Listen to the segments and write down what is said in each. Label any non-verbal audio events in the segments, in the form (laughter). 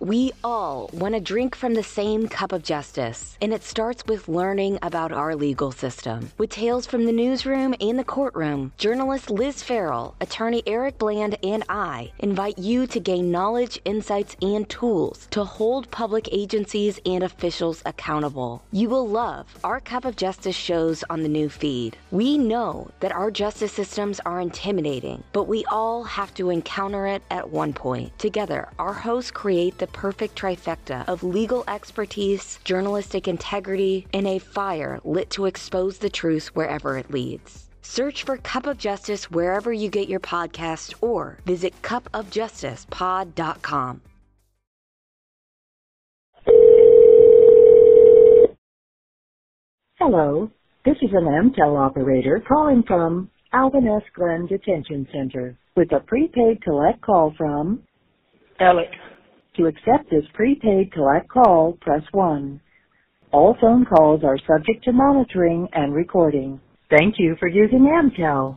We all want to drink from the same cup of justice, and it starts with learning about our legal system. With tales from the newsroom and the courtroom, journalist Liz Farrell, attorney Eric Bland, and I invite you to gain knowledge, insights, and tools to hold public agencies and officials accountable. You will love our Cup of Justice shows on the new feed. We know that our justice systems are intimidating, but we all have to encounter it at one point. Together, our hosts create the perfect trifecta of legal expertise, journalistic integrity, and a fire lit to expose the truth wherever it leads. Search for Cup of Justice wherever you get your podcast or visit cupofjusticepod.com. Hello, this is an Amtel operator calling from Alvin S. Glenn Detention Center with a prepaid collect call from Alec. To accept this prepaid collect call, press 1. All phone calls are subject to monitoring and recording. Thank you for using Amtel.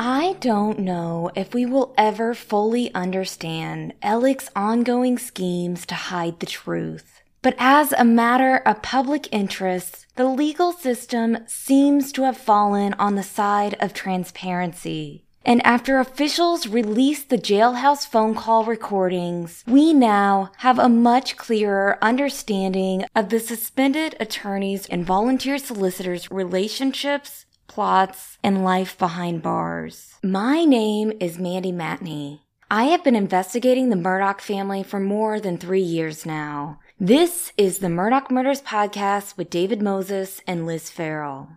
I don't know if we will ever fully understand Alec's ongoing schemes to hide the truth. But as a matter of public interest, the legal system seems to have fallen on the side of transparency. And after officials released the jailhouse phone call recordings, we now have a much clearer understanding of the suspended attorneys and volunteer solicitors' relationships, plots, and life behind bars. My name is Mandy Matney. I have been investigating the Murdaugh family for more than three years now. This is the Murdaugh Murders Podcast with David Moses and Liz Farrell.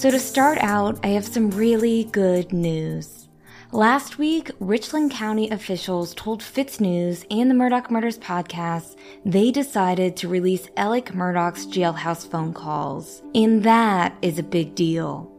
So, to start out, I have some really good news. Last week, Richland County officials told FITSNews and the Murdaugh Murders podcast they decided to release Alec Murdaugh's jailhouse phone calls. And that is a big deal.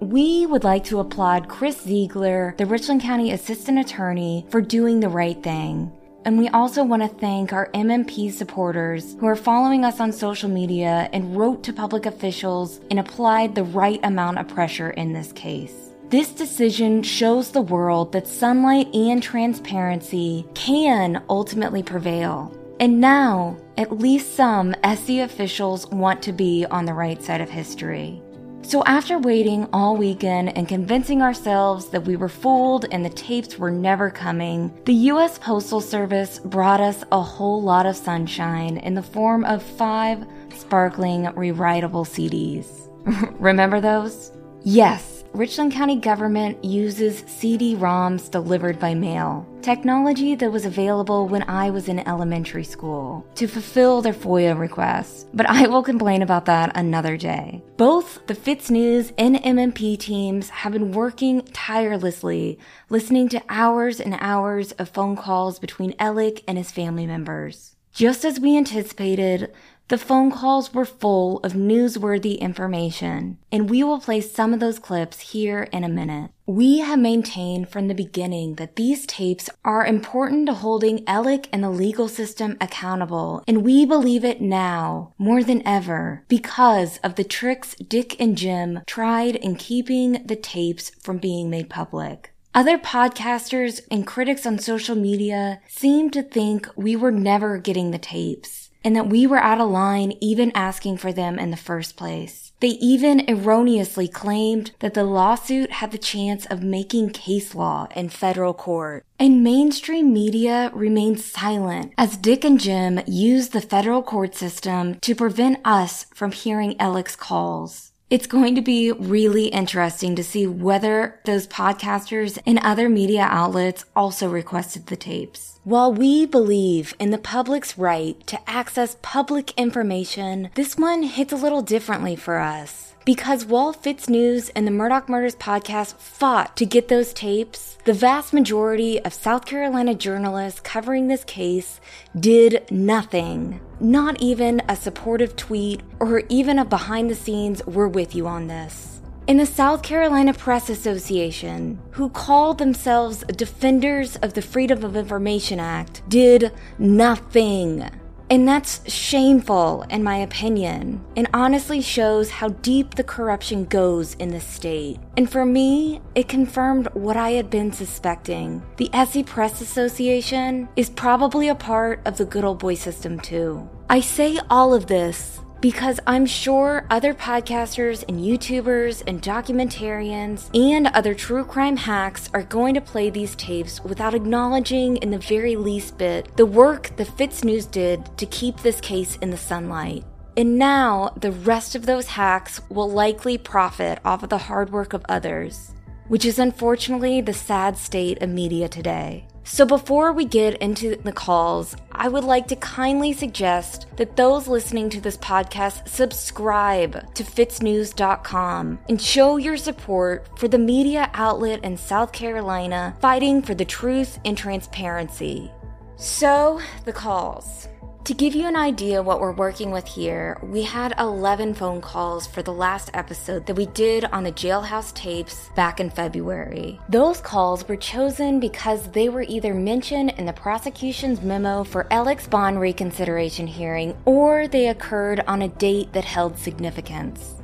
We would like to applaud Chris Ziegler, the Richland County Assistant Attorney, for doing the right thing. And we also want to thank our MMP supporters who are following us on social media and wrote to public officials and applied the right amount of pressure in this case. This decision shows the world that sunlight and transparency can ultimately prevail. And now, at least some SC officials want to be on the right side of history. So, after waiting all weekend and convincing ourselves that we were fooled and the tapes were never coming, the U.S. Postal Service brought us a whole lot of sunshine in the form of five sparkling rewritable CDs. (laughs) Remember those? Yes, Richland County government uses CD-ROMs delivered by mail, technology that was available when I was in elementary school, to fulfill their FOIA requests. But I will complain about that another day. Both the FITSNews and MMP teams have been working tirelessly, listening to hours and hours of phone calls between Alec and his family members. Just as we anticipated, the phone calls were full of newsworthy information, and we will play some of those clips here in a minute. We have maintained from the beginning that these tapes are important to holding Alec and the legal system accountable, and we believe it now more than ever because of the tricks Dick and Jim tried in keeping the tapes from being made public. Other podcasters and critics on social media seem to think we were never getting the tapes and that we were out of line even asking for them in the first place. They even erroneously claimed that the lawsuit had the chance of making case law in federal court. And mainstream media remained silent as Dick and Jim used the federal court system to prevent us from hearing Alec's calls. It's going to be really interesting to see whether those podcasters and other media outlets also requested the tapes. While we believe in the public's right to access public information, this one hits a little differently for us. Because while FITSNews and the Murdaugh Murders podcast fought to get those tapes, the vast majority of South Carolina journalists covering this case did nothing. Not even a supportive tweet or even a behind the scenes, we're with you on this. In the South Carolina Press Association, who called themselves defenders of the Freedom of Information Act, did nothing. And that's shameful, in my opinion, and honestly shows how deep the corruption goes in the state. And for me, it confirmed what I had been suspecting. The SC Press Association is probably a part of the good old boy system, too. I say all of this because I'm sure other podcasters and YouTubers and documentarians and other true crime hacks are going to play these tapes without acknowledging, in the very least bit, the work the FITSNews did to keep this case in the sunlight. And now, the rest of those hacks will likely profit off of the hard work of others, which is unfortunately the sad state of media today. So, before we get into the calls, I would like to kindly suggest that those listening to this podcast subscribe to fitsnews.com and show your support for the media outlet in South Carolina fighting for the truth and transparency. So, the calls. To give you an idea what we're working with here, we had 11 phone calls for the last episode that we did on the jailhouse tapes back in February. Those calls were chosen because they were either mentioned in the prosecution's memo for Alec's bond reconsideration hearing or they occurred on a date that held significance.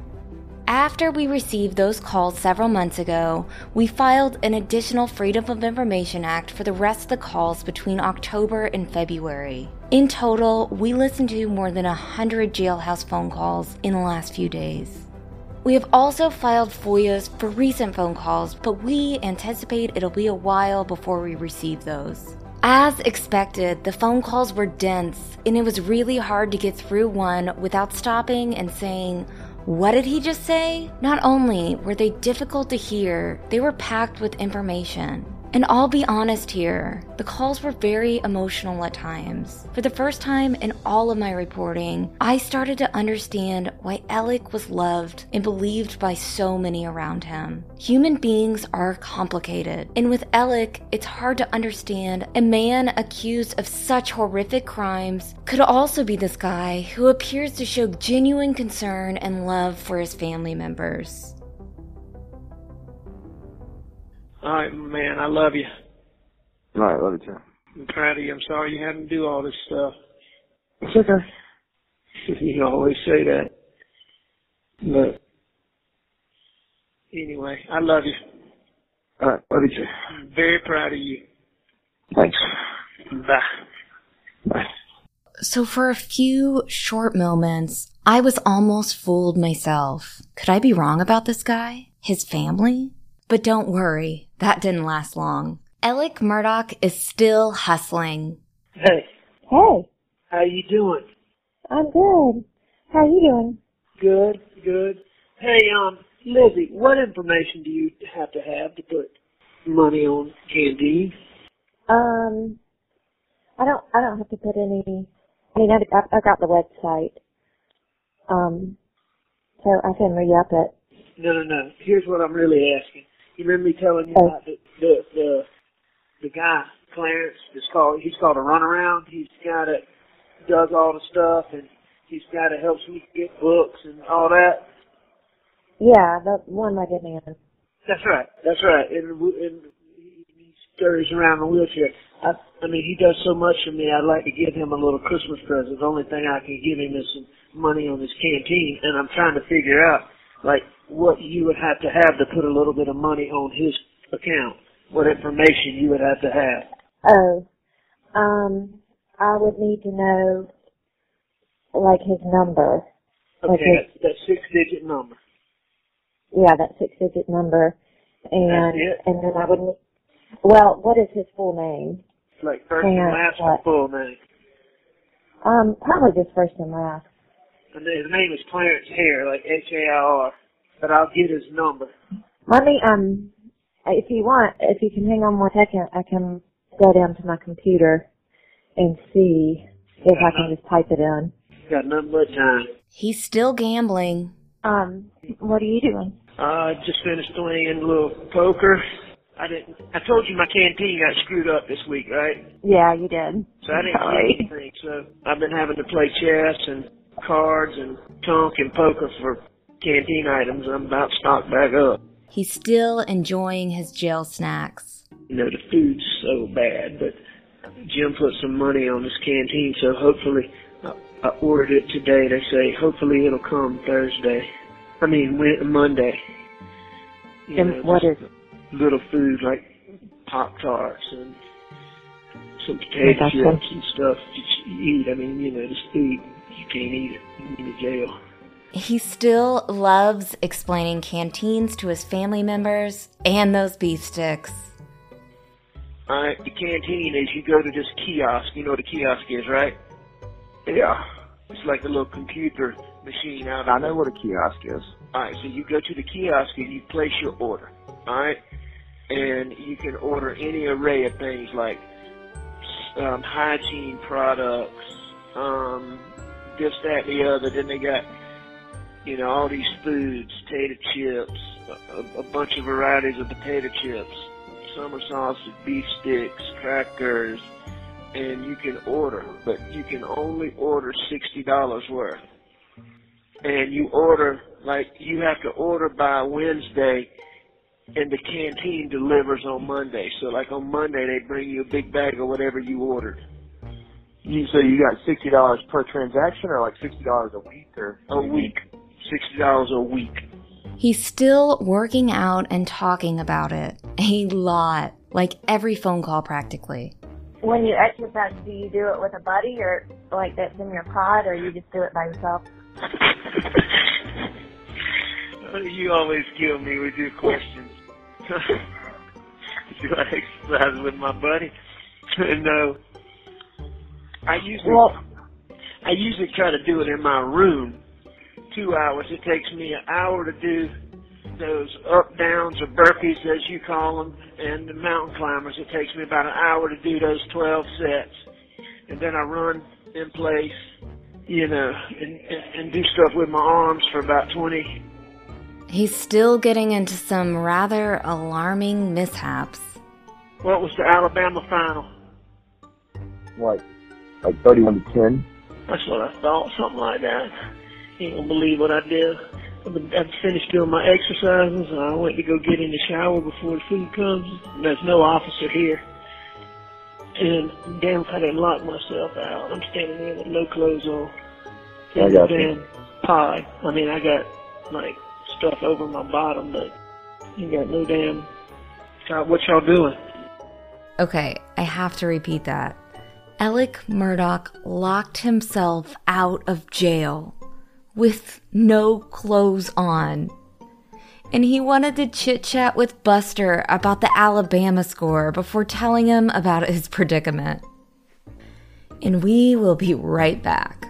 After we received those calls several months ago, we filed an additional Freedom of Information Act for the rest of the calls between October and February. In total, we listened to more than 100 jailhouse phone calls in the last few days. We have also filed FOIAs for recent phone calls, but we anticipate it'll be a while before we receive those. As expected, the phone calls were dense, and it was really hard to get through one without stopping and saying, what did he just say? Not only were they difficult to hear, they were packed with information. And I'll be honest here, the calls were very emotional at times. For the first time in all of my reporting, I started to understand why Alec was loved and believed by so many around him. Human beings are complicated, and with Alec, it's hard to understand a man accused of such horrific crimes could also be this guy who appears to show genuine concern and love for his family members. All right, man, I love you. All right, love you too. I'm proud of you. I'm sorry you had to do all this stuff. It's okay. (laughs) you always say that. But anyway, I love you. All right, love you too. I'm very proud of you. Thanks. Bye. Bye. So, for a few short moments, I was almost fooled myself. Could I be wrong about this guy? His family? But don't worry, that didn't last long. Alec Murdaugh is still hustling. Hey, Hey, how you doing? I'm good. How you doing? Good, good. Hey, um, Lizzie, what information do you have to have to put money on canteen? Um, I don't. I don't have to put any. I mean, I, I, I got the website. Um, so I can re-up it. No, no, no. Here's what I'm really asking. You remember me telling you about the the the, the guy Clarence? Is called he's called a runaround. He's the guy that does all the stuff, and he's the guy that helps me get books and all that. Yeah, the one good man. That's right. That's right. And, and he he scurries around in a wheelchair. I, I mean, he does so much for me. I'd like to give him a little Christmas present. The only thing I can give him is some money on his canteen, and I'm trying to figure out like what you would have to have to put a little bit of money on his account. What information you would have to have. Oh, um, I would need to know like his number. Okay, Okay. that, that six-digit number. Yeah, that six-digit number, and and then I would. need- Well, what is his full name? Like first and Yeah, last what? full name. Um, probably just first and last. And his name is Clarence Hare, like H-A-R. But I'll get his number. Let me, um, if you want, if you can hang on one second, I can go down to my computer and see if I can just type it in. Got nothing but time. He's still gambling. Um, what are you doing? Uh, just finished playing a little poker. I didn't. I told you my canteen got screwed up this week, right? Yeah, you did. So I didn't Sorry. get anything. So I've been having to play chess and cards and tonk and poker for canteen items. I'm about stocked back up. He's still enjoying his jail snacks. You know, the food's so bad, but Jim put some money on this canteen, so hopefully I, I ordered it today. They say hopefully it'll come Thursday. I mean Wed- Monday. You And know, what just little food like Pop Tarts and some potato chips and stuff that you eat. I mean, you know, this food you can't eat it in the jail. He still loves explaining canteens to his family members and those beef sticks. Alright, the canteen is you go to this kiosk. You know what a kiosk is, right? Yeah. It's like a little computer machine out I know what a kiosk is. Alright, so you go to the kiosk and you place your order. Alright? And you can order any array of things like um, hygiene products, um, this, that, and the other. Then they got, you know, all these foods, potato chips, a, a bunch of varieties of potato chips, summer sausage, beef sticks, crackers, and you can order, but you can only order $60 worth and you order like you have to order by Wednesday and the canteen delivers on Monday. So like on Monday they bring you a big bag of whatever you ordered. You so you got sixty dollars per transaction, or like sixty dollars a week, or A week. Sixty dollars a week. He's still working out and talking about it a lot, like every phone call practically. when you exercise, do you do it with a buddy or like that's in your pod, or you just do it by yourself? (laughs) you always kill me with your questions. (laughs) Do I exercise with my buddy? (laughs) no. I usually Well, I usually try to do it in my room. Two hours. It takes me an hour to do those up downs or burpees as you call them, and the mountain climbers. It takes me about an hour to do those 12 sets, and then I run in place, you know, and, and, and do stuff with my arms for about 20. He's still getting into some rather alarming mishaps. What was the Alabama final? like like thirty-one to ten. That's what I thought, something like that. You ain't gonna believe what I did. I finished doing my exercises I went to go get in the shower before the food comes. There's no officer here. And damn if I didn't lock myself out. I'm standing there with no clothes on. I In got the you. damn pod. I mean, I got like stuff over my bottom, but you got no damn. God, what y'all doing? Okay, I have to repeat that. Alec Murdaugh locked himself out of jail with no clothes on. And he wanted to chit chat with Buster about the Alabama score before telling him about his (laughs) predicament. And we will be right back.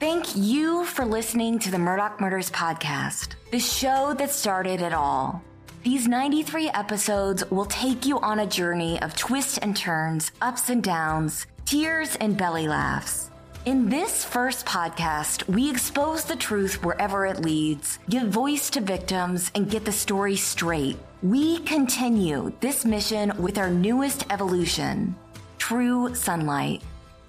Thank you for listening to the Murdaugh Murders Podcast, the show that started it all. These 93 episodes will take you on a journey of twists and turns, ups and downs, tears and belly laughs. In this first podcast, we expose the truth wherever it leads, give voice to victims, and get the story straight. We continue this mission with our newest evolution True Sunlight.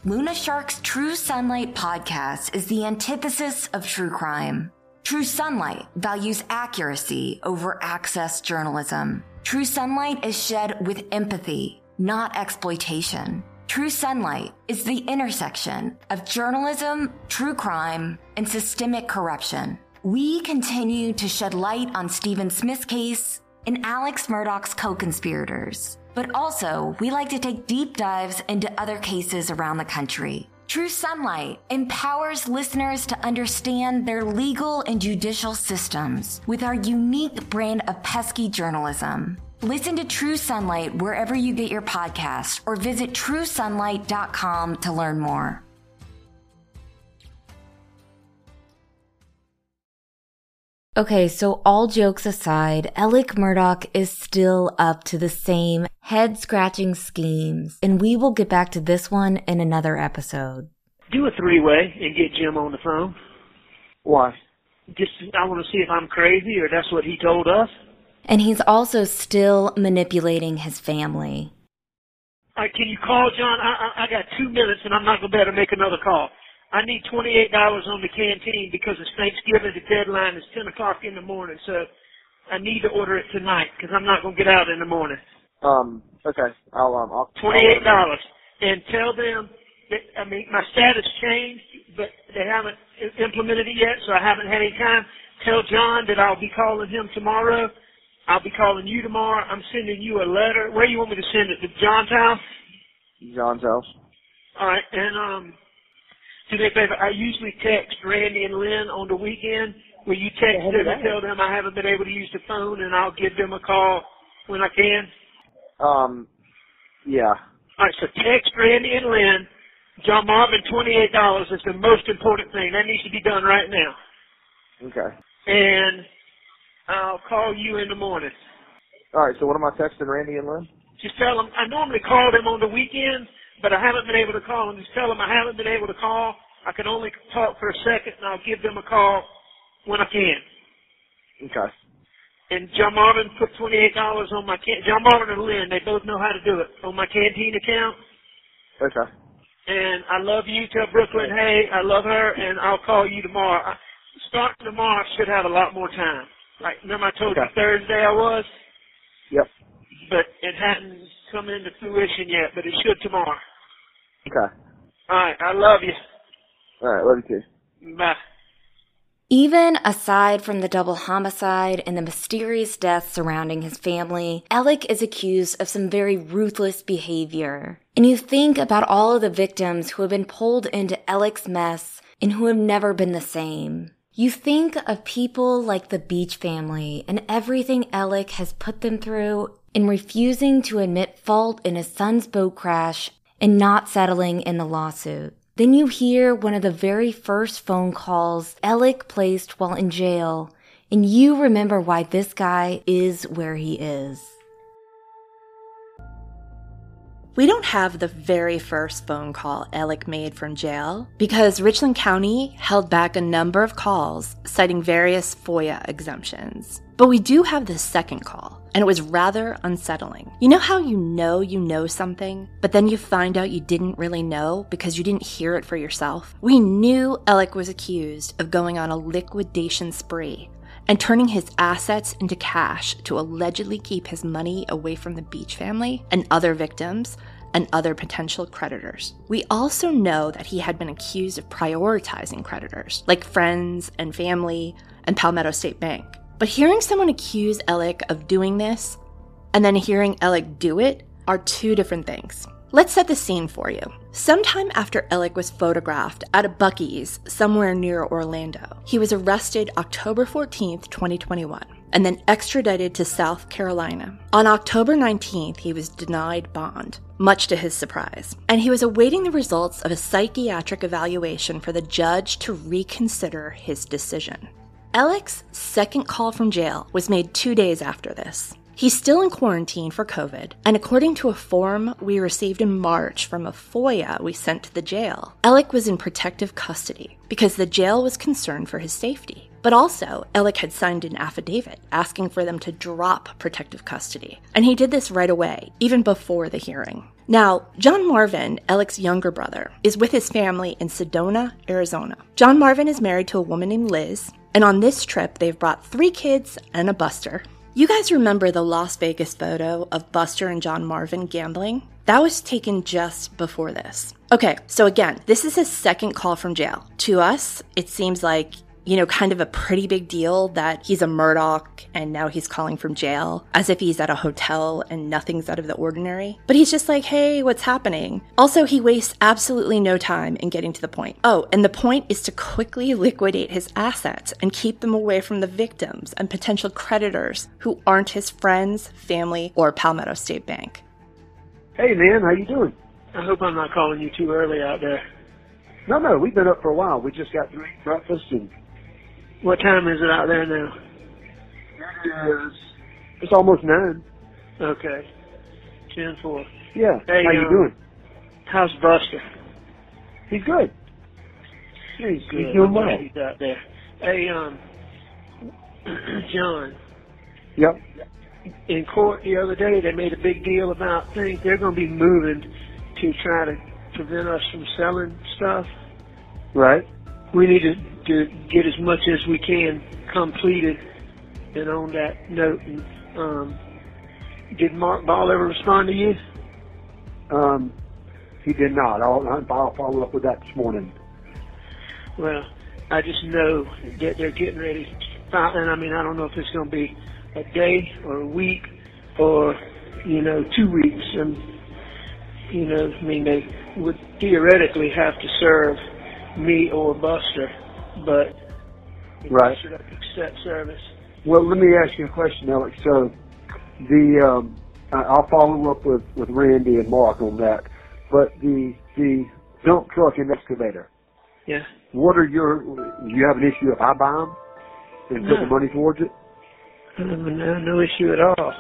Luna Shark's True Sunlight podcast is the antithesis of true crime. True Sunlight values accuracy over access journalism. True Sunlight is shed with empathy, not exploitation. True Sunlight is the intersection of journalism, true crime, and systemic corruption. We continue to shed light on Stephen Smith's case and Alex Murdaugh's co-conspirators. But also, we like to take deep dives into other cases around the country. True Sunlight empowers listeners to understand their legal and judicial systems with our unique brand of pesky journalism. Listen to True Sunlight wherever you get your podcast or visit truesunlight.com to learn more. Okay, so all jokes aside, Alec Murdaugh is still up to the same head scratching schemes, and we will get back to this one in another episode. Do a three way and get Jim on the phone. Why? Just I want to see if I'm crazy or that's what he told us. And he's also still manipulating his family. All right, can you call John? I, I, I got two minutes and I'm not gonna be able to make another call. I need $28 on the canteen because it's Thanksgiving. The deadline is 10 o'clock in the morning, so I need to order it tonight because I'm not going to get out in the morning. Um, okay. I'll, um, I'll. $28. And tell them that, I mean, my status changed, but they haven't implemented it yet, so I haven't had any time. Tell John that I'll be calling him tomorrow. I'll be calling you tomorrow. I'm sending you a letter. Where do you want me to send it? To John's house? John's house. All right, and um, do me a favor. I usually text Randy and Lynn on the weekend. Will you text Yeah, them and tell them I haven't been able to use the phone, and I'll give them a call when I can? Um, yeah. All right, so text Randy and Lynn. John Marvin, twenty-eight dollars is the most important thing. That needs to be done right now. Okay. And I'll call you in the morning. All right. So what am I texting Randy and Lynn? Just tell them I normally call them on the weekends, but I haven't been able to call them. Just tell them I haven't been able to call. I can only talk for a second, and I'll give them a call when I can. Okay. And John Marvin put twenty-eight dollars on my can. John Marvin and Lynn, they both know how to do it on my canteen account. Okay. And I love you. Tell Brooklyn, hey, I love her, and I'll call you tomorrow. Starting tomorrow, I should have a lot more time. Like remember I told you Thursday I was, Yep. but it hadn't come into fruition yet. But it should tomorrow. Okay. All right, I love you. All right. Love you too. Bye. Even aside from the double homicide and the mysterious deaths surrounding his family, Alec is accused of some very ruthless behavior. And you think about all of the victims who have been pulled into Alec's mess and who have never been the same. You think of people like the Beach family and everything Alec has put them through in refusing to admit fault in his son's boat crash and not settling in the lawsuit. Then you hear one of the very first phone calls Alec placed while in jail, and you remember why this guy is where he is. We don't have the very first phone call Alec made from jail because Richland County held back a number of calls citing various FOIA exemptions. But we do have the second call, and it was rather unsettling. You know how you know you know something, but then you find out you didn't really know because you didn't hear it for yourself? We knew Alec was accused of going on a liquidation spree and turning his assets into cash to allegedly keep his money away from the Beach family and other victims and other potential creditors. We also know that he had been accused of prioritizing creditors, like friends and family and Palmetto State Bank. But hearing someone accuse Alec of doing this and then hearing Alec do it are two different things. Let's set the scene for you. Sometime after Alec was photographed at a Buc-ee's somewhere near Orlando, he was arrested October 14th, 2021, and then extradited to South Carolina. On October 19th, he was denied bond, much to his surprise, and he was awaiting the results of a psychiatric evaluation for the judge to reconsider his decision. Alec's second call from jail was made two days after this. He's still in quarantine for COVID, and according to a form we received in March from a FOIA we sent to the jail, Alec was in protective custody because the jail was concerned for his safety. But also, Alec had signed an affidavit asking for them to drop protective custody, and he did this right away, even before the hearing. Now, John Marvin, Alec's younger brother, is with his family in Sedona, Arizona. John Marvin is married to a woman named Liz, and on this trip, they've brought three kids and a buster. You guys remember the Las Vegas photo of Buster and John Marvin gambling? That was taken just before this. Okay, so again, this is his second call from jail. To us, it seems like, you know, kind of a pretty big deal that he's a Murdaugh and now he's calling from jail as if he's at a hotel and nothing's out of the ordinary. But he's just like, hey, what's happening? Also, he wastes absolutely no time in getting to the point. Oh, and the point is to quickly liquidate his assets and keep them away from the victims and potential creditors who aren't his friends, family, or Palmetto State Bank. Hey man, how you doing? I hope I'm not calling you too early out there. No, no, we've been up for a while. We just got through breakfast and What time is it out there now? it's, it's almost nine. Okay. Ten four. Yeah. Hey, how you um, doing? How's Buster? He's good. He's, Good. he's doing well. He's out there. Hey, um, (clears throat) John, Yep. in court the other day, they made a big deal about things. They're going to be moving to try to prevent us from selling stuff. Right. We need to, to get as much as we can completed. And on that note, um, did Mark Ball ever respond to you? Um, he did not. I'll, I'll follow up with that this morning. Well, I just know that they're getting ready. And I mean, I don't know if it's going to be a day or a week or, you know, two weeks. And, you know, I mean, they would theoretically have to serve me or Buster, but right. should accept service. Well, let me ask you a question, Alex. So, the um, I'll follow up with with Randy and Mark on that. But the the dump truck and excavator. Yeah. What are your? Do you have an issue if I buy them and put the money towards it? Um, no, no issue at all.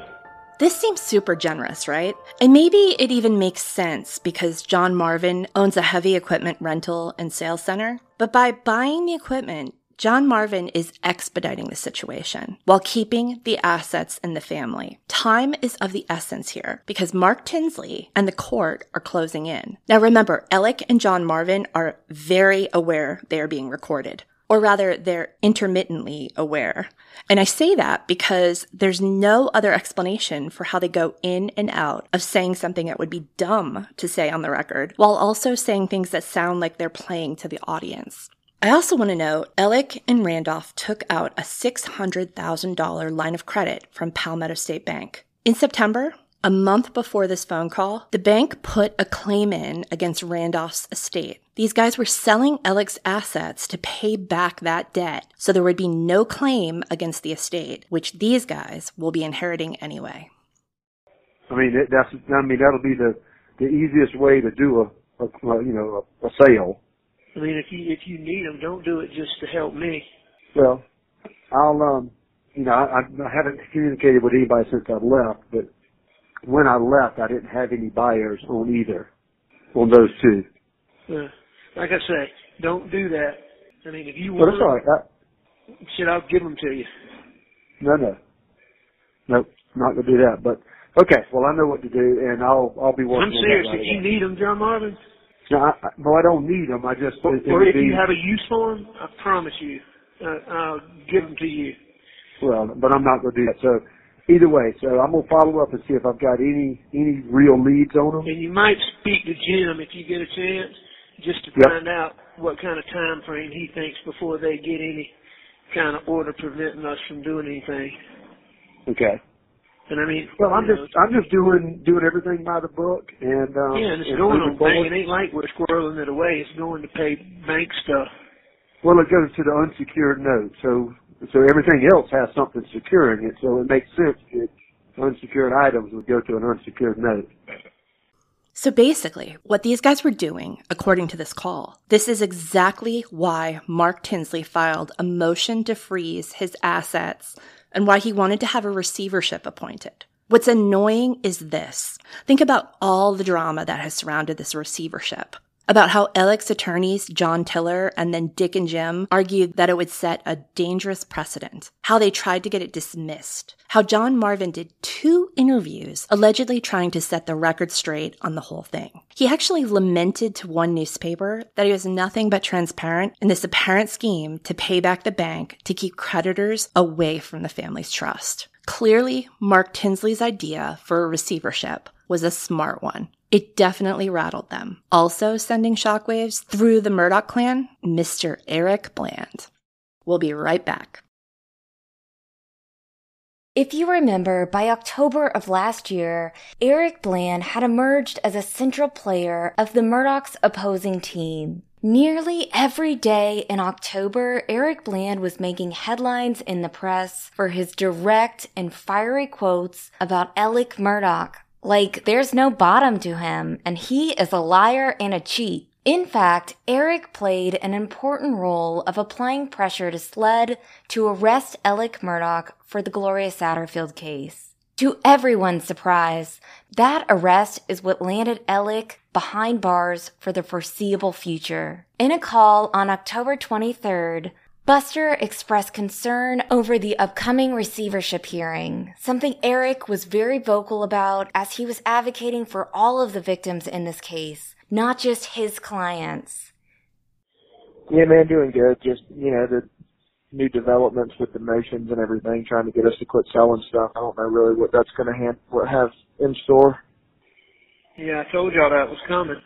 This seems super generous, right? And maybe it even makes sense because John Marvin owns a heavy equipment rental and sales center. But by buying the equipment, John Marvin is expediting the situation while keeping the assets in the family. Time is of the essence here because Mark Tinsley and the court are closing in. Now remember, Alec and John Marvin are very aware they are being recorded. Or rather, they're intermittently aware. And I say that because there's no other explanation for how they go in and out of saying something that would be dumb to say on the record, while also saying things that sound like they're playing to the audience. I also want to note, Alec and Randolph took out a $600,000 line of credit from Palmetto State Bank. In September, a month before this phone call, the bank put a claim in against Randolph's estate. These guys were selling Alec's assets to pay back that debt, so there would be no claim against the estate, which these guys will be inheriting anyway. I mean, that, that's. I mean, that'll be the the easiest way to do a, a you know a, a sale. I mean, if you if you need them, don't do it just to help me. Well, I'll um, you know, I, I haven't communicated with anybody since I left, but when I left, I didn't have any buyers on either, on those two. Uh, like I say, don't do that. I mean, if you want it's all right. I, shit, I'll give them to you. no, no, nope, not gonna do that. But okay, well, I know what to do, and I'll I'll be working. I'm serious. If you need them, John Marvin, No, I, no, I don't need them. I just or, or if be, you have a use for them, I promise you, uh, I'll give them to you. well, but I'm not gonna do that. So either way, so I'm gonna follow up and see if I've got any any real leads on them. And you might speak to Jim if you get a chance, just to Yep. find out what kind of time frame he thinks before they get any kind of order preventing us from doing anything. Okay. And I mean, Well, I'm just know, I'm just doing doing everything by the book, and um, yeah, and it's and going moving on bank. It ain't like we're squirreling it away. It's going to pay bank stuff. Well, it goes to the unsecured note, so so everything else has something securing it. So it makes sense that unsecured items would go to an unsecured note. So basically, what these guys were doing, according to this call, this is exactly why Mark Tinsley filed a motion to freeze his assets and why he wanted to have a receivership appointed. What's annoying is this. Think about all the drama that has surrounded this receivership. About how Alec's attorneys, John Tiller and then Dick and Jim, argued that it would set a dangerous precedent. How they tried to get it dismissed. How John Marvin did two interviews allegedly trying to set the record straight on the whole thing. He actually lamented to one newspaper that he was nothing but transparent in this apparent scheme to pay back the bank to keep creditors away from the family's trust. Clearly, Mark Tinsley's idea for a receivership was a smart one. It definitely rattled them. Also sending shockwaves through the Murdaugh clan, Mr. Eric Bland. We'll be right back. If you remember, by October of last year, Eric Bland had emerged as a central player of the Murdaugh's opposing team. Nearly every day in October, Eric Bland was making headlines in the press for his direct and fiery quotes about Alec Murdaugh. Like, there's no bottom to him, and he is a liar and a cheat. In fact, Eric played an important role of applying pressure to SLED to arrest Alec Murdaugh for the Gloria Satterfield case. To everyone's surprise, that arrest is what landed Alec behind bars for the foreseeable future. In a call on October 23rd, Buster expressed concern over the upcoming receivership hearing, something Eric was very vocal about as he was advocating for all of the victims in this case, not just his clients. Yeah, man, doing good. Just you know the new developments with the motions and everything, trying to get us to quit selling stuff. I don't know really what that's going to hand what have in store. Yeah, I told y'all that was coming.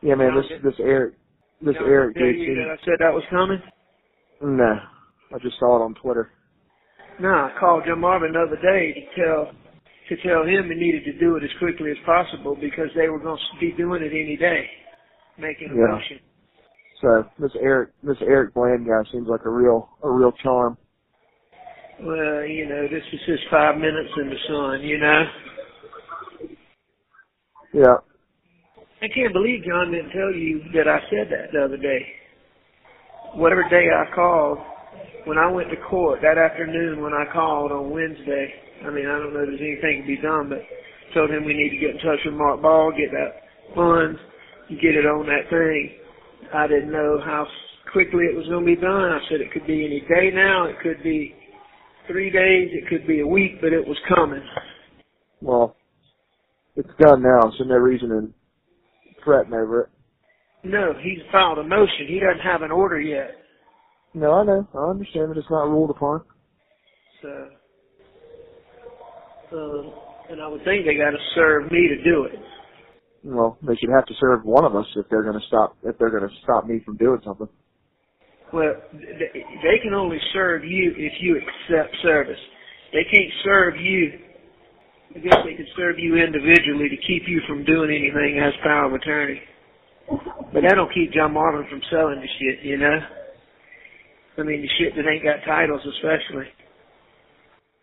Yeah, man, this this Eric this Eric tell dude. you that I said that was coming. No, I just saw it on Twitter. No, I called Jim Marvin the other day to tell to tell him he needed to do it as quickly as possible because they were going to be doing it any day, making a Yeah. motion. So this Eric this Eric Bland guy seems like a real a real charm. Well, you know, this is his five minutes in the sun. You know, Yeah. I can't believe John didn't tell you that I said that the other day. Whatever day I called, when I went to court that afternoon when I called on Wednesday, I mean, I don't know if there's anything to be done, but told him we need to get in touch with Mark Ball, get that funds, get it on that thing. I didn't know how quickly it was going to be done. I said it could be any day now, it could be three days, it could be a week, but it was coming. Well, it's done now, so no reason in fretting over it. No, he's filed a motion. He doesn't have an order yet. No, I know. I understand that it's not ruled upon. So, um, and I would think they got to serve me to do it. Well, they should have to serve one of us if they're going to stop if they're going to stop me from doing something. Well, they can only serve you if you accept service. They can't serve you. I guess they can serve you individually to keep you from doing anything as power of attorney. But that don't keep John Marvin from selling the shit, you know? I mean, the shit that ain't got titles especially.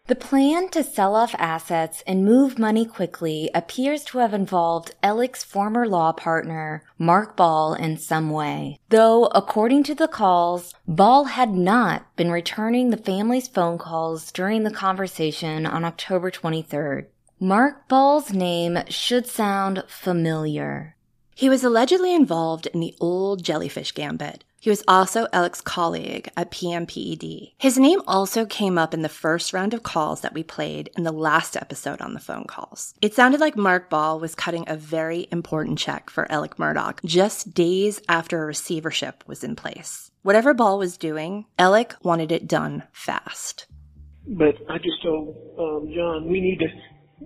The plan to sell off assets and move money quickly appears to have involved Alec's former law partner, Mark Ball, in some way. Though, according to the calls, Ball had not been returning the family's phone calls during the conversation on October 23rd. Mark Ball's name should sound familiar. He was allegedly involved in the old jellyfish gambit. He was also Alec's colleague at PMPED. His name also came up in the first round of calls that we played in the last episode on the phone calls. It sounded like Mark Ball was cutting a very important check for Alec Murdaugh just days after a receivership was in place. Whatever Ball was doing, Alec wanted it done fast. But I just told um, John we need to.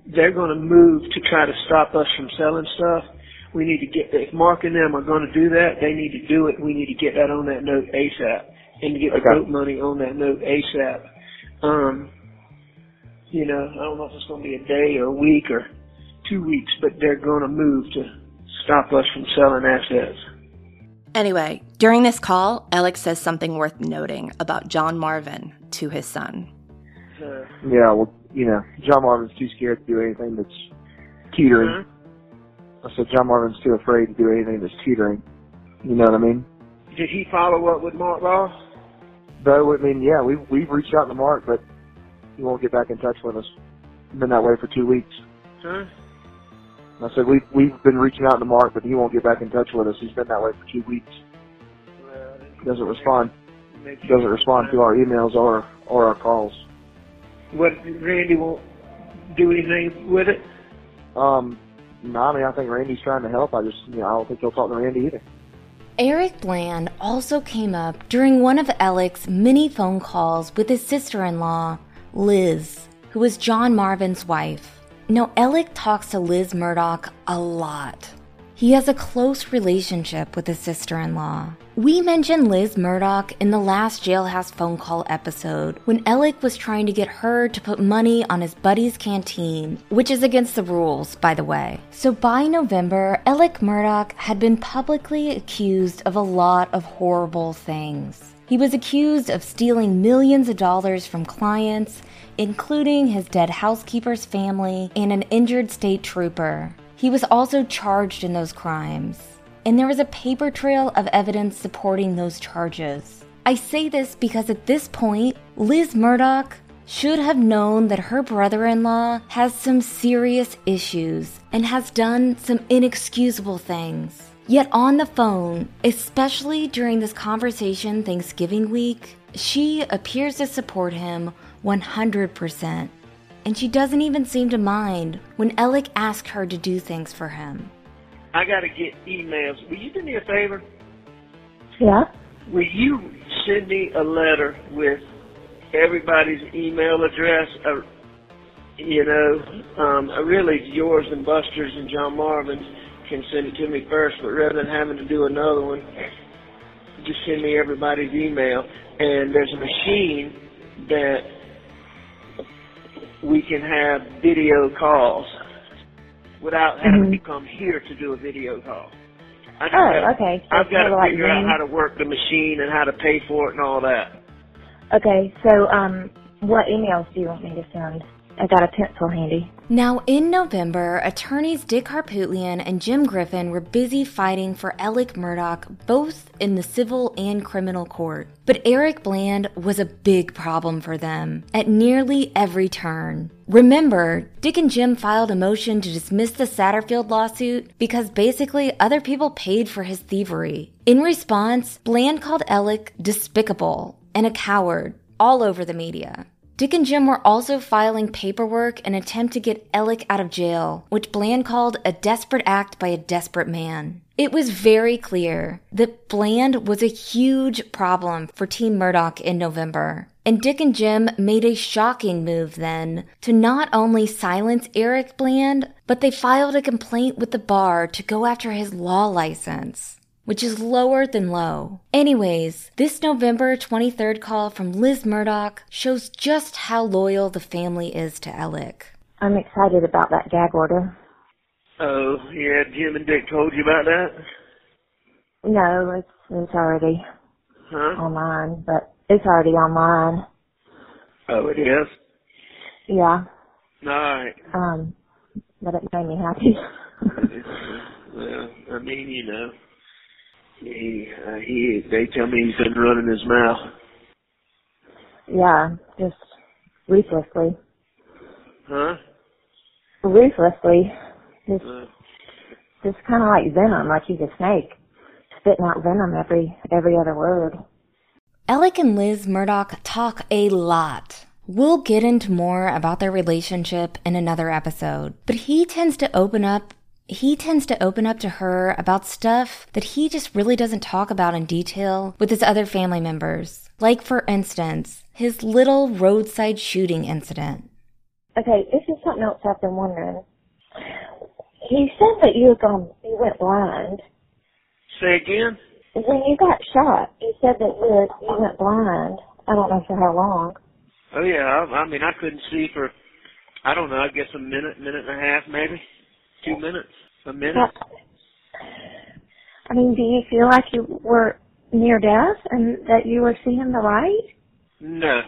They're going to move to try to stop us from selling stuff. We need to get. If Mark and them are going to do that, they need to do it. We need to get that on that note ASAP and get the Okay. boat money on that note ASAP. Um, you know, I don't know if it's going to be a day or a week or two weeks, but they're going to move to stop us from selling assets. Anyway, during this call, Alex says something worth noting about John Marvin to his son. Uh, Yeah, well, you know, John Marvin's too scared to do anything that's teetering. I said John Marvin's too afraid to do anything that's teetering. You know what I mean? Did he follow up with Mark Ross? Though, I mean, yeah, we've we've reached out to Mark, but he won't get back in touch with us. Been that way for two weeks. Huh? I said we've we've been reaching out to Mark, but he won't get back in touch with us. He's been that way for two weeks. Well, He doesn't respond. He doesn't respond to our emails or or our calls. What Randy won't do anything with it? Um, no, I mean, I think Randy's trying to help. I just, you know, I don't think he'll talk to Randy either. Eric Bland also came up during one of Alec's many phone calls with his sister in law, Liz, who was John Marvin's wife. Now, Alec talks to Liz Murdaugh a lot. He has a close relationship with his sister in law. We mentioned Liz Murdaugh in the last jailhouse phone call episode when Alec was trying to get her to put money on his buddy's canteen, which is against the rules, by the way. So by November, Alec Murdaugh had been publicly accused of a lot of horrible things. He was accused of stealing millions of dollars from clients, including his dead housekeeper's family and an injured state trooper. He was also charged in those crimes, and there was a paper trail of evidence supporting those charges. I say this because at this point, Liz Murdaugh should have known that her brother in law has some serious issues and has done some inexcusable things. Yet on the phone, especially during this conversation Thanksgiving week, she appears to support him 100%. And she doesn't even seem to mind when Alec asks her to do things for him. I got to get emails. Will you do me a favor? Yeah. will you send me a letter with everybody's email address? Uh, you know, um, really yours and Buster's and John Marvin's can send it to me first, but rather than having to do another one, just send me everybody's email. And there's a machine that we can have video calls without having Mhm. to come here to do a video call. I Oh, gotta- okay. So I've got to of like figure out how to work the machine and how to pay for it and all that. Okay, so um, what emails do you want me to send? I got a pencil handy. Now, in November, attorneys Dick Harpootlian and Jim Griffin were busy fighting for Alec Murdaugh both in the civil and criminal court. But Eric Bland was a big problem for them at nearly every turn. Remember, Dick and Jim filed a motion to dismiss the Satterfield lawsuit because basically other people paid for his thievery. In response, Bland called Alec despicable and a coward all over the media. Dick and Jim were also filing paperwork in attempt to get Alec out of jail, which Bland called a desperate act by a desperate man. It was very clear that Bland was a huge problem for Team Murdaugh in November. And Dick and Jim made a shocking move then to not only silence Eric Bland, but they filed a complaint with the bar to go after his law license which is lower than low. Anyways, this November 23rd call from Liz Murdaugh shows just how loyal the family is to Alec. I'm excited about that gag order. Oh, yeah, Jim and Dick told you about that? No, it's it's already Huh? online, but it's already online. Oh, it is? Yeah. Alright. Um, but it made me happy. (laughs) well, I mean, you know, he, uh, he, they tell me he's been running his mouth. yeah, just ruthlessly, Huh? ruthlessly, just Uh, just kind of like venom, like he's a snake, spitting out venom every every other word. Alec and Liz Murdaugh talk a lot. We'll get into more about their relationship in another episode, but he tends to open up he tends to open up to her about stuff that he just really doesn't talk about in detail with his other family members. Like for instance, his little roadside shooting incident. Okay, this is something else I've been wondering. He said that you had gone, you went blind say again? when you got shot. He said that you you went blind. I don't know for how long. Oh yeah, I, I mean, I couldn't see for, I don't know, I guess a minute, minute and a half maybe. Two minutes. A minute. I mean, do you feel like you were near death and that you were seeing the light? No.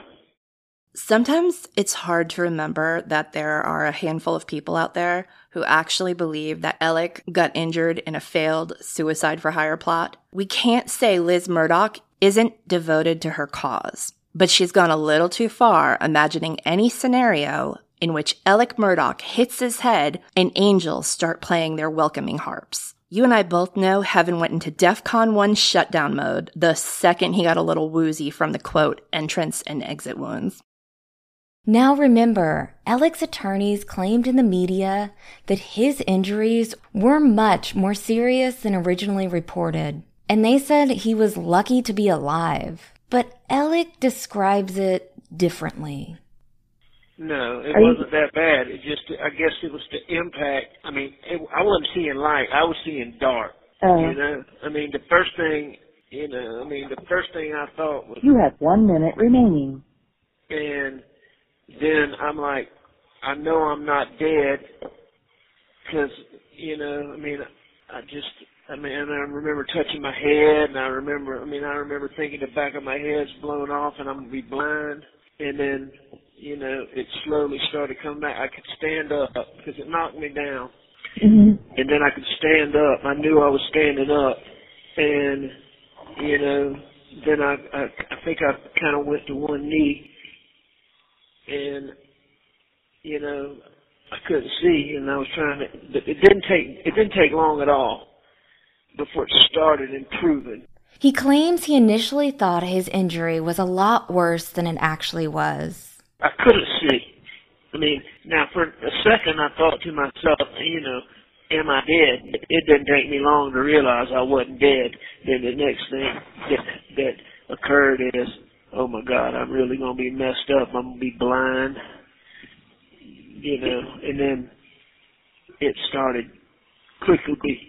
Sometimes it's hard to remember that there are a handful of people out there who actually believe that Alec got injured in a failed suicide for hire plot. We can't say Liz Murdaugh isn't devoted to her cause, but she's gone a little too far imagining any scenario in which Alec Murdaugh hits his head and angels start playing their welcoming harps. You and I both know Heaven went into DEFCON 1 shutdown mode the second he got a little woozy from the quote, entrance and exit wounds. Now remember, Alec's attorneys claimed in the media that his injuries were much more serious than originally reported, and they said he was lucky to be alive. But Alec describes it differently. No, it Are wasn't that bad. It just, I guess it was the impact. I mean, it, I wasn't seeing light. I was seeing dark. Uh, You know, I mean, the first thing, you know, I mean, the first thing I thought was, You have one minute remaining. and then I'm like, I know I'm not dead, because you know, I mean, I just, I mean, and I remember touching my head, and I remember, I mean, I remember thinking the back of my head's blown off, and I'm gonna be blind, and then, you know, it slowly started coming back. I could stand up because it knocked me down, mhm. and then I could stand up. I knew I was standing up, and you know, then I I, I think I kind of went to one knee, and you know, I couldn't see, and I was trying to. But it didn't take it didn't take long at all before it started improving. He claims he initially thought his injury was a lot worse than it actually was. I couldn't see. I mean, now for a second I thought to myself, you know, am I dead? It didn't take me long to realize I wasn't dead. then the next thing that that occurred is, oh my God, I'm really gonna be messed up. I'm gonna be blind. You know, and then it started quickly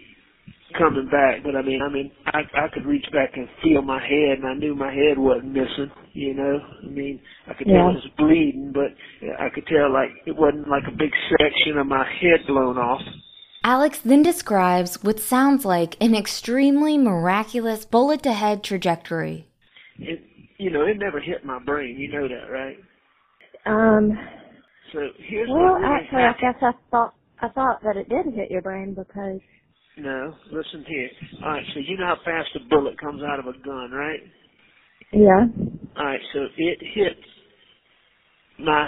coming back. But I mean, I mean, I I could reach back and feel my head, and I knew my head wasn't missing. You know, I mean, I could Yeah. tell it was bleeding, but I could tell like it wasn't like a big section of my head blown off. Alex then describes what sounds like an extremely miraculous bullet to head trajectory. It, you know, it never hit my brain. You know that, right? Um, So here's well, what really actually, I guess I thought I thought that it did hit your brain because No, listen here. All right, so you know how fast a bullet comes out of a gun, right? yeah, All right, so it hits my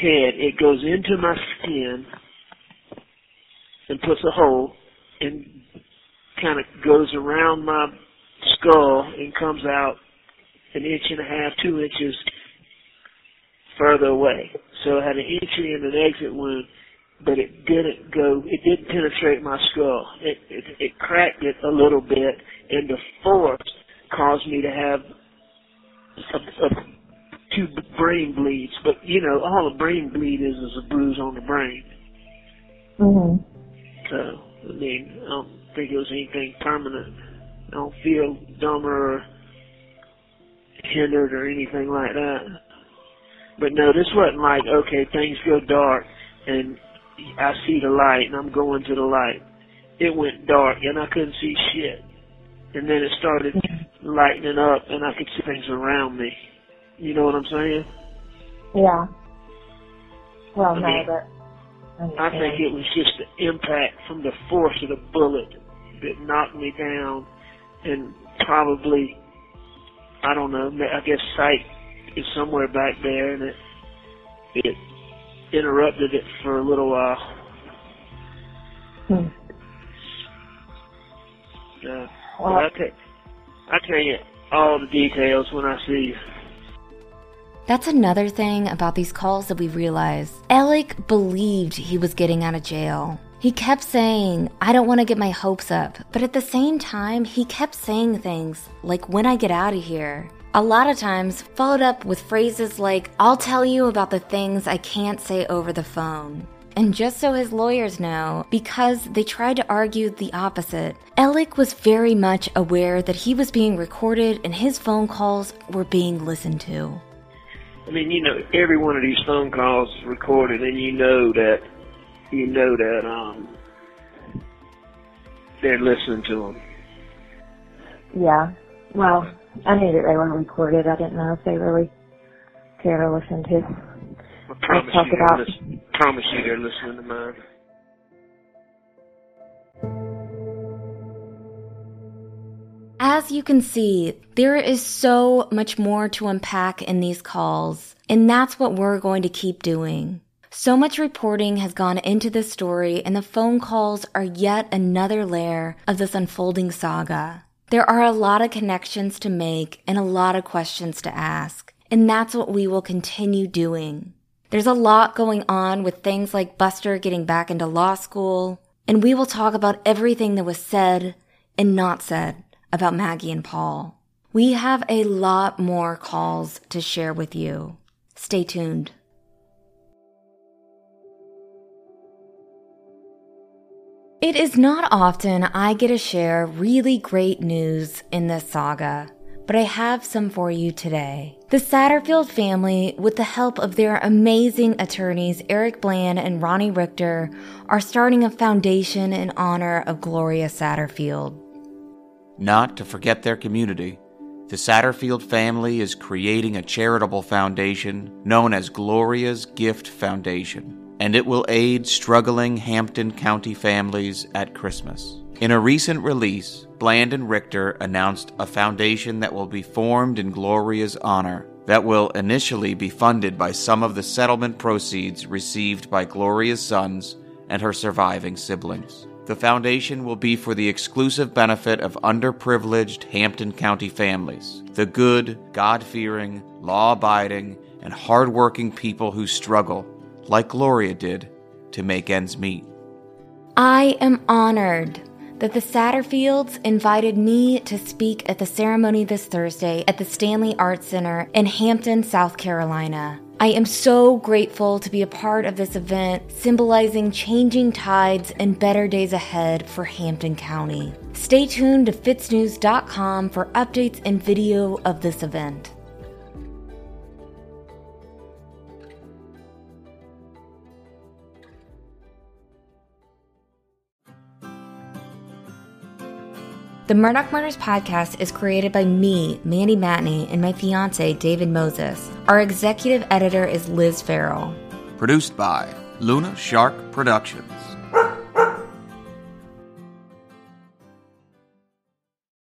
head. It goes into my skin and puts a hole and kind of goes around my skull and comes out an inch and a half, two inches further away. So it had an entry and an exit wound, but it didn't go, it didn't penetrate my skull. It, it, it cracked it a little bit and the force caused me to have a, a, two brain bleeds. But you know, all a brain bleed is is a bruise on the brain. mhm, So I mean, I don't think it was anything permanent. I don't feel dumber or hindered or anything like that. But no, this wasn't like okay, things go dark and I see the light and I'm going to the light. It went dark and I couldn't see shit. And then it started lightening up and I could see things around me. You know what I'm saying? yeah. Well, I no, mean, but I think it was just the impact from the force of the bullet that knocked me down and probably, I don't know, I guess sight is somewhere back there and it, it interrupted it for a little while. Hmm. Uh, Well- but I tell, I tell you all the details when I see you. That's another thing about these calls that we realize. Alec believed he was getting out of jail. He kept saying, I don't want to get my hopes up, but at the same time, he kept saying things like, when I get out of here. A lot of times, followed up with phrases like, I'll tell you about the things I can't say over the phone. And just so his lawyers know, because they tried to argue the opposite, Alec was very much aware that he was being recorded and his phone calls were being listened to. I mean, you know, every one of these phone calls is recorded, and you know that, you know that, um, they're listening to them. Yeah. Well, I knew that they weren't recorded. I didn't know if they really care to listen to. I promise talk you, they're about- listen, promise you, they're listening to mine. As you can see, there is so much more to unpack in these calls, and that's what we're going to keep doing. So much reporting has gone into this story, and the phone calls are yet another layer of this unfolding saga. There are a lot of connections to make and a lot of questions to ask, and that's what we will continue doing. There's a lot going on with things like Buster getting back into law school, and we will talk about everything that was said and not said about Maggie and Paul. We have a lot more calls to share with you. Stay tuned. It is not often I get to share really great news in this saga, but I have some for you today. The Satterfield family, with the help of their amazing attorneys Eric Bland and Ronnie Richter, are starting a foundation in honor of Gloria Satterfield. Not to forget their community, the Satterfield family is creating a charitable foundation known as Gloria's Gift Foundation, and it will aid struggling Hampton County families at Christmas. In a recent release, Bland and Richter announced a foundation that will be formed in Gloria's honor that will initially be funded by some of the settlement proceeds received by Gloria's sons and her surviving siblings. The foundation will be for the exclusive benefit of underprivileged Hampton County families, the good, God fearing, law abiding, and hardworking people who struggle, like Gloria did, to make ends meet. I am honored that the Satterfields invited me to speak at the ceremony this Thursday at the Stanley Arts Center in Hampton, South Carolina. I am so grateful to be a part of this event, symbolizing changing tides and better days ahead for Hampton County. Stay tuned to fitsnews.com for updates and video of this event. The Murdaugh Murders podcast is created by me, Mandy Matney, and my fiance, David Moses. Our executive editor is Liz Farrell. Produced by Luna Shark Productions.